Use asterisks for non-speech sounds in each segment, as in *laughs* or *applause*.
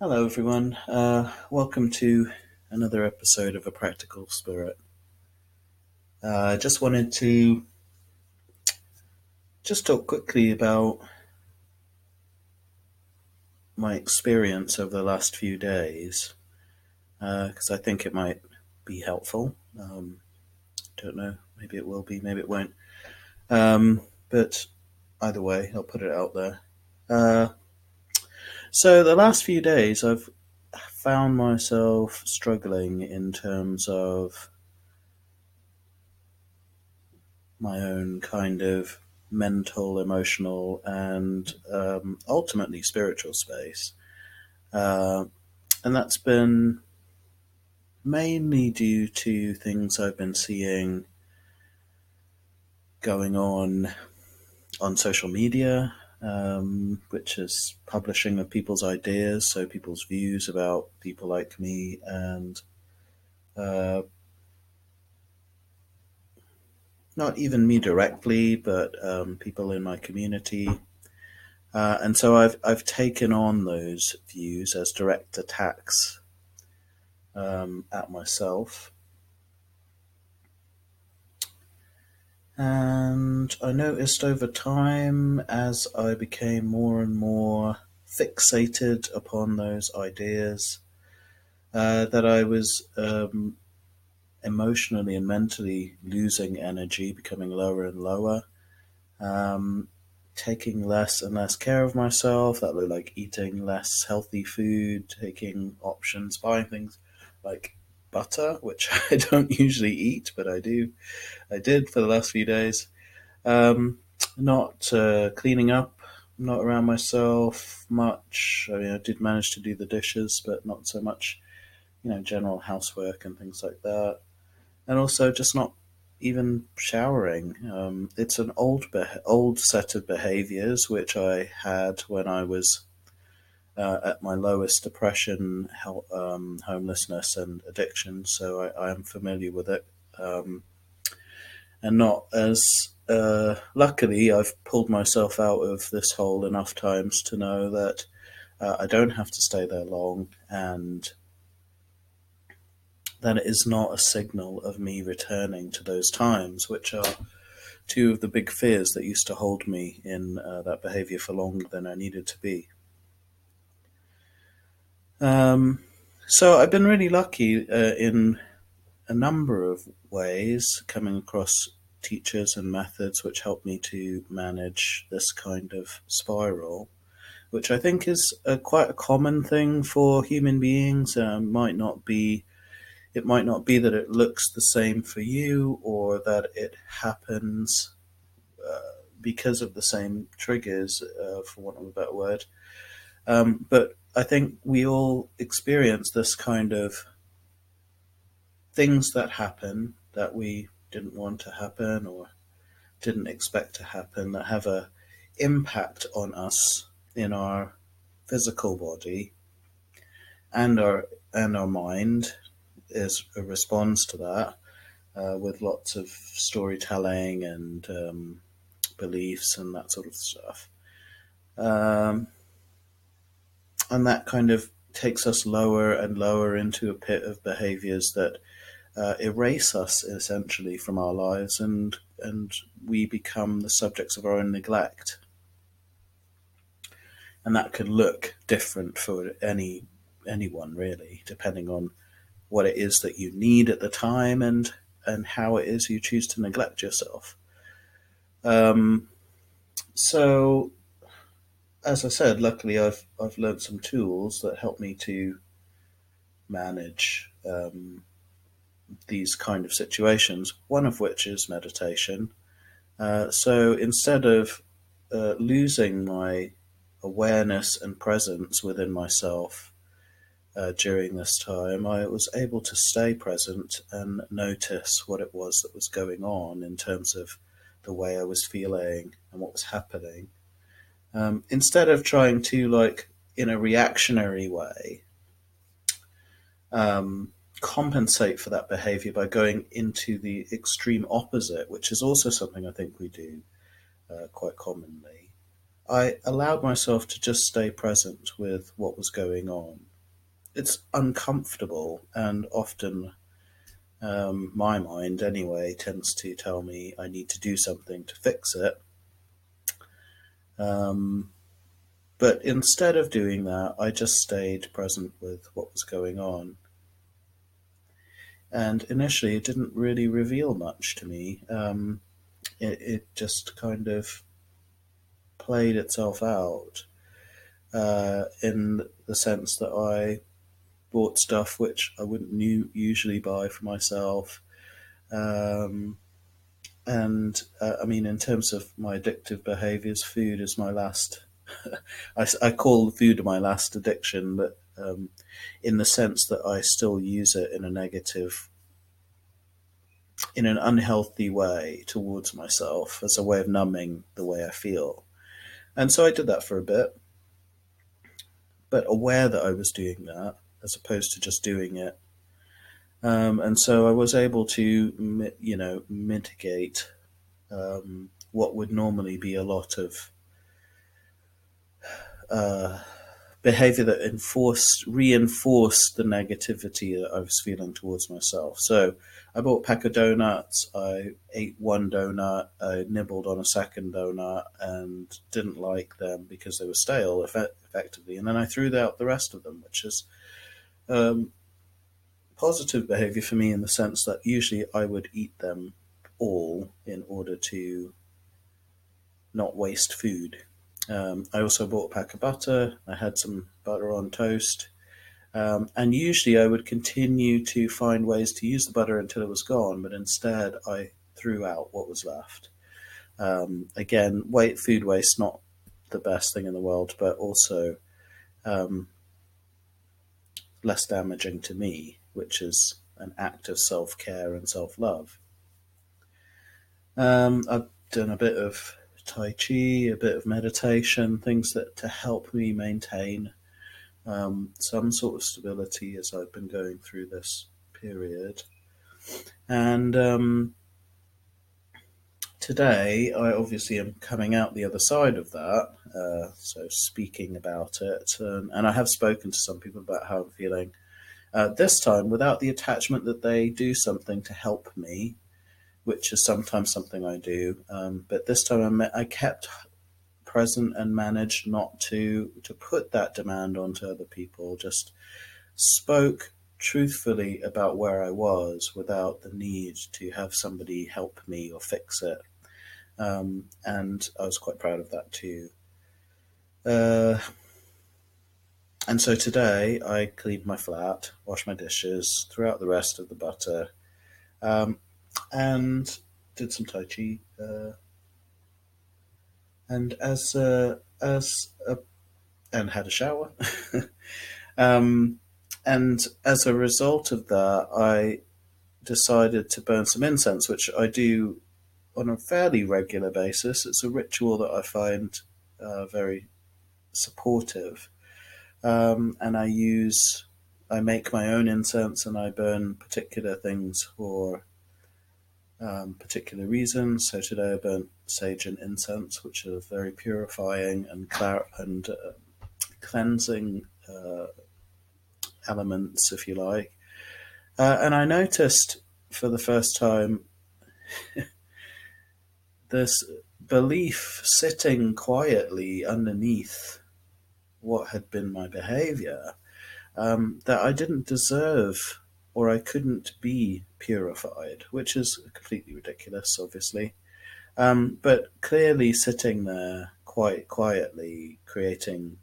Hello, everyone. Uh, welcome to another episode of A Practical Spirit. Uh, I just wanted to just talk quickly about my experience over the last few days because uh, I think it might be helpful. Um, don't know. Maybe it will be. Maybe it won't. Um, but either way, I'll put it out there. So the last few days, I've found myself struggling in terms of my own kind of mental, emotional, and um, ultimately spiritual space. Uh, and that's been mainly due to things I've been seeing going on on social media um, which is publishing of people's ideas, so people's views about people like me and uh, not even me directly, but um, people in my community. Uh, and so I've I've taken on those views as direct attacks um, at myself, And I noticed over time, as I became more and more fixated upon those ideas, uh, that I was um, emotionally and mentally losing energy, becoming lower and lower, um, taking less and less care of myself. That looked like eating less healthy food, taking options, buying things like butter, which *laughs* I don't usually eat, but I do. I did for the last few days. Um, not uh, cleaning up, not around myself much. I mean, I did manage to do the dishes, but not so much, you know, general housework and things like that. And also just not even showering. Um, it's an old old set of behaviors which I had when I was uh, at my lowest depression, um, homelessness, and addiction. So I, I am familiar with it, um, and not as uh, luckily I've pulled myself out of this hole enough times to know that uh, I don't have to stay there long, and that it is not a signal of me returning to those times, which are two of the big fears that used to hold me in uh, that behavior for longer than I needed to be. Um, so I've been really lucky uh, in a number of ways coming across teachers and methods which help me to manage this kind of spiral, which I think is a, quite a common thing for human beings. Uh, might not be, it might not be that it looks the same for you or that it happens uh, because of the same triggers, uh, for want of a better word. Um, but I think we all experience this kind of things that happen that we didn't want to happen or didn't expect to happen that have a impact on us in our physical body and our and our mind is a response to that uh, with lots of storytelling and um, beliefs and that sort of stuff. Um, and that kind of takes us lower and lower into a pit of behaviors that uh, erase us essentially from our lives, and and we become the subjects of our own neglect. And that could look different for any anyone really, depending on what it is that you need at the time and and how it is you choose to neglect yourself. Um, so as I said, luckily I've I've learned some tools that help me to manage um, these kind of situations. One of which is meditation. Uh, so instead of uh, losing my awareness and presence within myself uh, during this time, I was able to stay present and notice what it was that was going on in terms of the way I was feeling and what was happening um, instead of trying to like in a reactionary way um, compensate for that behavior by going into the extreme opposite, which is also something I think we do uh, quite commonly. I allowed myself to just stay present with what was going on. It's uncomfortable, and often um, my mind, anyway, tends to tell me I need to do something to fix it. Um, but instead of doing that, I just stayed present with what was going on. And initially, it didn't really reveal much to me. Um, it, it just kind of played itself out uh, in the sense that I bought stuff which I wouldn't usually buy for myself. Um, and uh, I mean, in terms of my addictive behaviors, food is my last. *laughs* I, I, call food my last addiction, but um, in the sense that I still use it in a negative, in an unhealthy way towards myself as a way of numbing the way I feel. And so I did that for a bit, but aware that I was doing that as opposed to just doing it. Um, and so I was able to, you know, mitigate um, what would normally be a lot of uh, behavior that enforced, reinforced the negativity that I was feeling towards myself. So I bought a pack of donuts. I ate one donut. I nibbled on a second donut and didn't like them because they were stale, effectively. And then I threw out the rest of them, which is um, positive behavior for me in the sense that usually I would eat them all in order to not waste food. Um, I also bought a pack of butter. I had some butter on toast. Um, and usually I would continue to find ways to use the butter until it was gone, but instead I threw out what was left. Um, again, weight, food waste, not the best thing in the world, but also um, less damaging to me, which is an act of self care and self love. Um, I've done a bit of Tai Chi, a bit of meditation, things that to help me maintain um, some sort of stability as I've been going through this period. And um, today, I obviously am coming out the other side of that, uh, so speaking about it. And I have spoken to some people about how I'm feeling. Uh, this time, without the attachment that they do something to help me, which is sometimes something I do. Um, but this time I, I kept present and managed not to to put that demand onto other people. Just spoke truthfully about where I was without the need to have somebody help me or fix it. Um, and I was quite proud of that too. Uh, and so today I cleaned my flat, washed my dishes, threw out the rest of the butter, um, and did some tai chi. Uh, and as uh, as a, and had a shower. *laughs* um, and as a result of that, I decided to burn some incense, which I do on a fairly regular basis. It's a ritual that I find uh, very supportive. Um, and I use, I make my own incense and I burn particular things for um, particular reasons. So today I burnt sage and incense, which are very purifying and clar- and uh, cleansing uh, elements, if you like. Uh, and I noticed for the first time *laughs* this belief sitting quietly underneath what had been my behavior um, that I didn't deserve or I couldn't be purified, which is completely ridiculous, obviously. Um, but clearly sitting there quite quietly, creating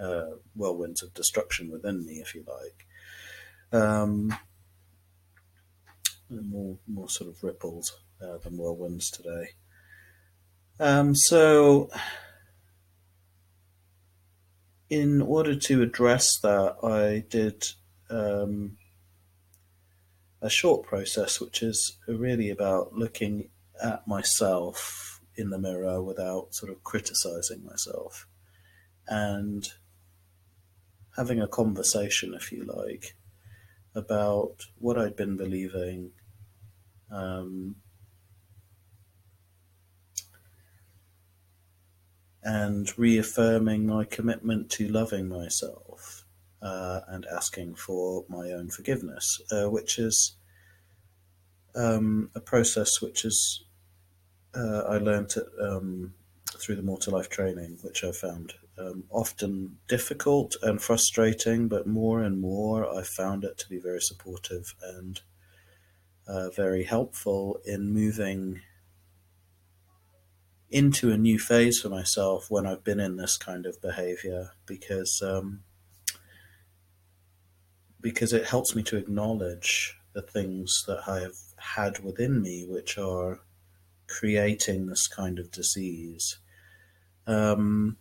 uh, whirlwinds of destruction within me, if you like. Um, more, more sort of ripples uh, than whirlwinds today. Um, so, in order to address that, I did um, a short process, which is really about looking at myself in the mirror without sort of criticizing myself and having a conversation, if you like, about what I'd been believing. Um, and reaffirming my commitment to loving myself uh, and asking for my own forgiveness, uh, which is um, a process which is uh, I learned um, through the More to Life training, which I found um, often difficult and frustrating, but more and more I found it to be very supportive and uh, very helpful in moving into a new phase for myself when I've been in this kind of behavior because um, because it helps me to acknowledge the things that I have had within me, which are creating this kind of disease. Um,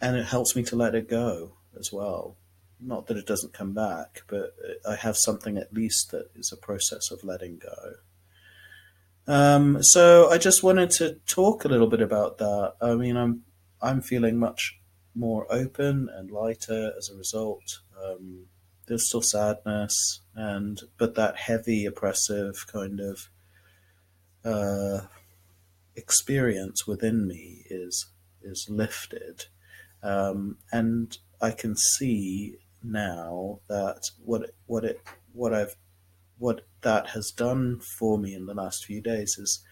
and it helps me to let it go as well. Not that it doesn't come back, but I have something at least that is a process of letting go. Um, so I just wanted to talk a little bit about that. I mean, I'm I'm feeling much more open and lighter as a result. Um, there's still sadness, and but that heavy, oppressive kind of uh, experience within me is is lifted, um, and I can see now that what what it what I've what that has done for me in the last few days is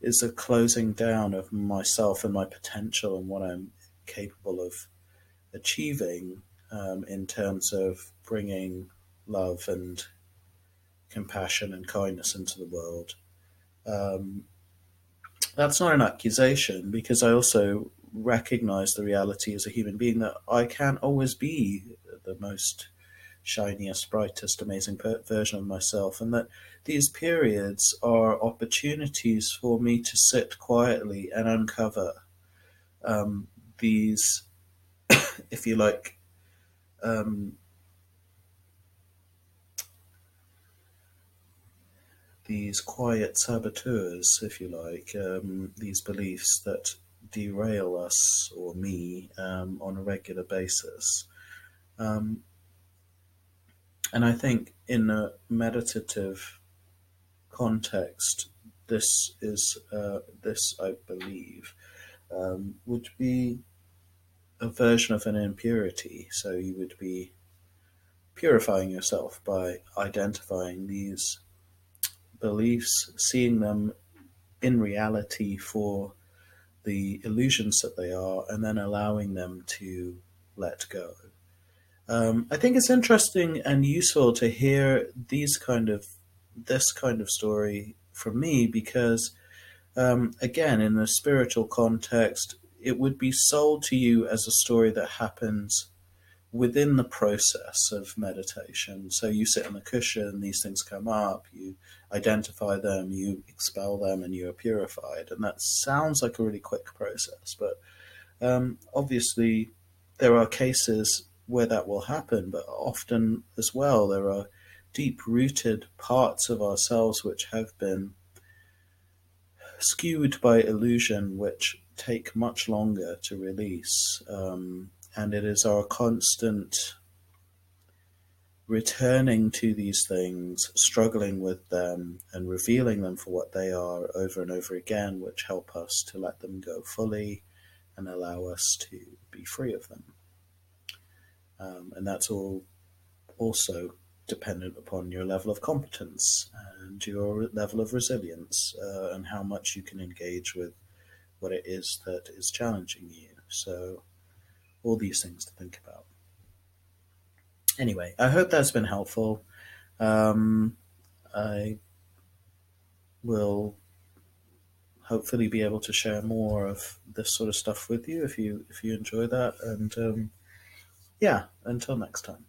is a closing down of myself and my potential and what I'm capable of achieving um, in terms of bringing love and compassion and kindness into the world. Um, that's not an accusation because I also recognize the reality as a human being that I can't always be the most shiniest, brightest, amazing version of myself, and that these periods are opportunities for me to sit quietly and uncover um, these, *coughs* if you like, um, these quiet saboteurs, if you like, um, these beliefs that derail us or me um, on a regular basis. Um, and I think in a meditative context, this is uh, this I believe um, would be a version of an impurity. So you would be purifying yourself by identifying these beliefs, seeing them in reality for the illusions that they are, and then allowing them to let go. Um, I think it's interesting and useful to hear these kind of this kind of story from me because, um, again, in a spiritual context, it would be sold to you as a story that happens within the process of meditation. So you sit on the cushion, these things come up, you identify them, you expel them, and you are purified. And that sounds like a really quick process, but um, obviously there are cases where that will happen, but often as well there are deep rooted parts of ourselves which have been skewed by illusion, which take much longer to release. Um, and it is our constant returning to these things, struggling with them, and revealing them for what they are over and over again, which help us to let them go fully and allow us to be free of them. Um, and that's all also dependent upon your level of competence and your level of resilience uh, and how much you can engage with what it is that is challenging you. So, all these things to think about. Anyway, I hope that's been helpful. Um, I will hopefully be able to share more of this sort of stuff with you if you if you enjoy that. And um, yeah, until next time.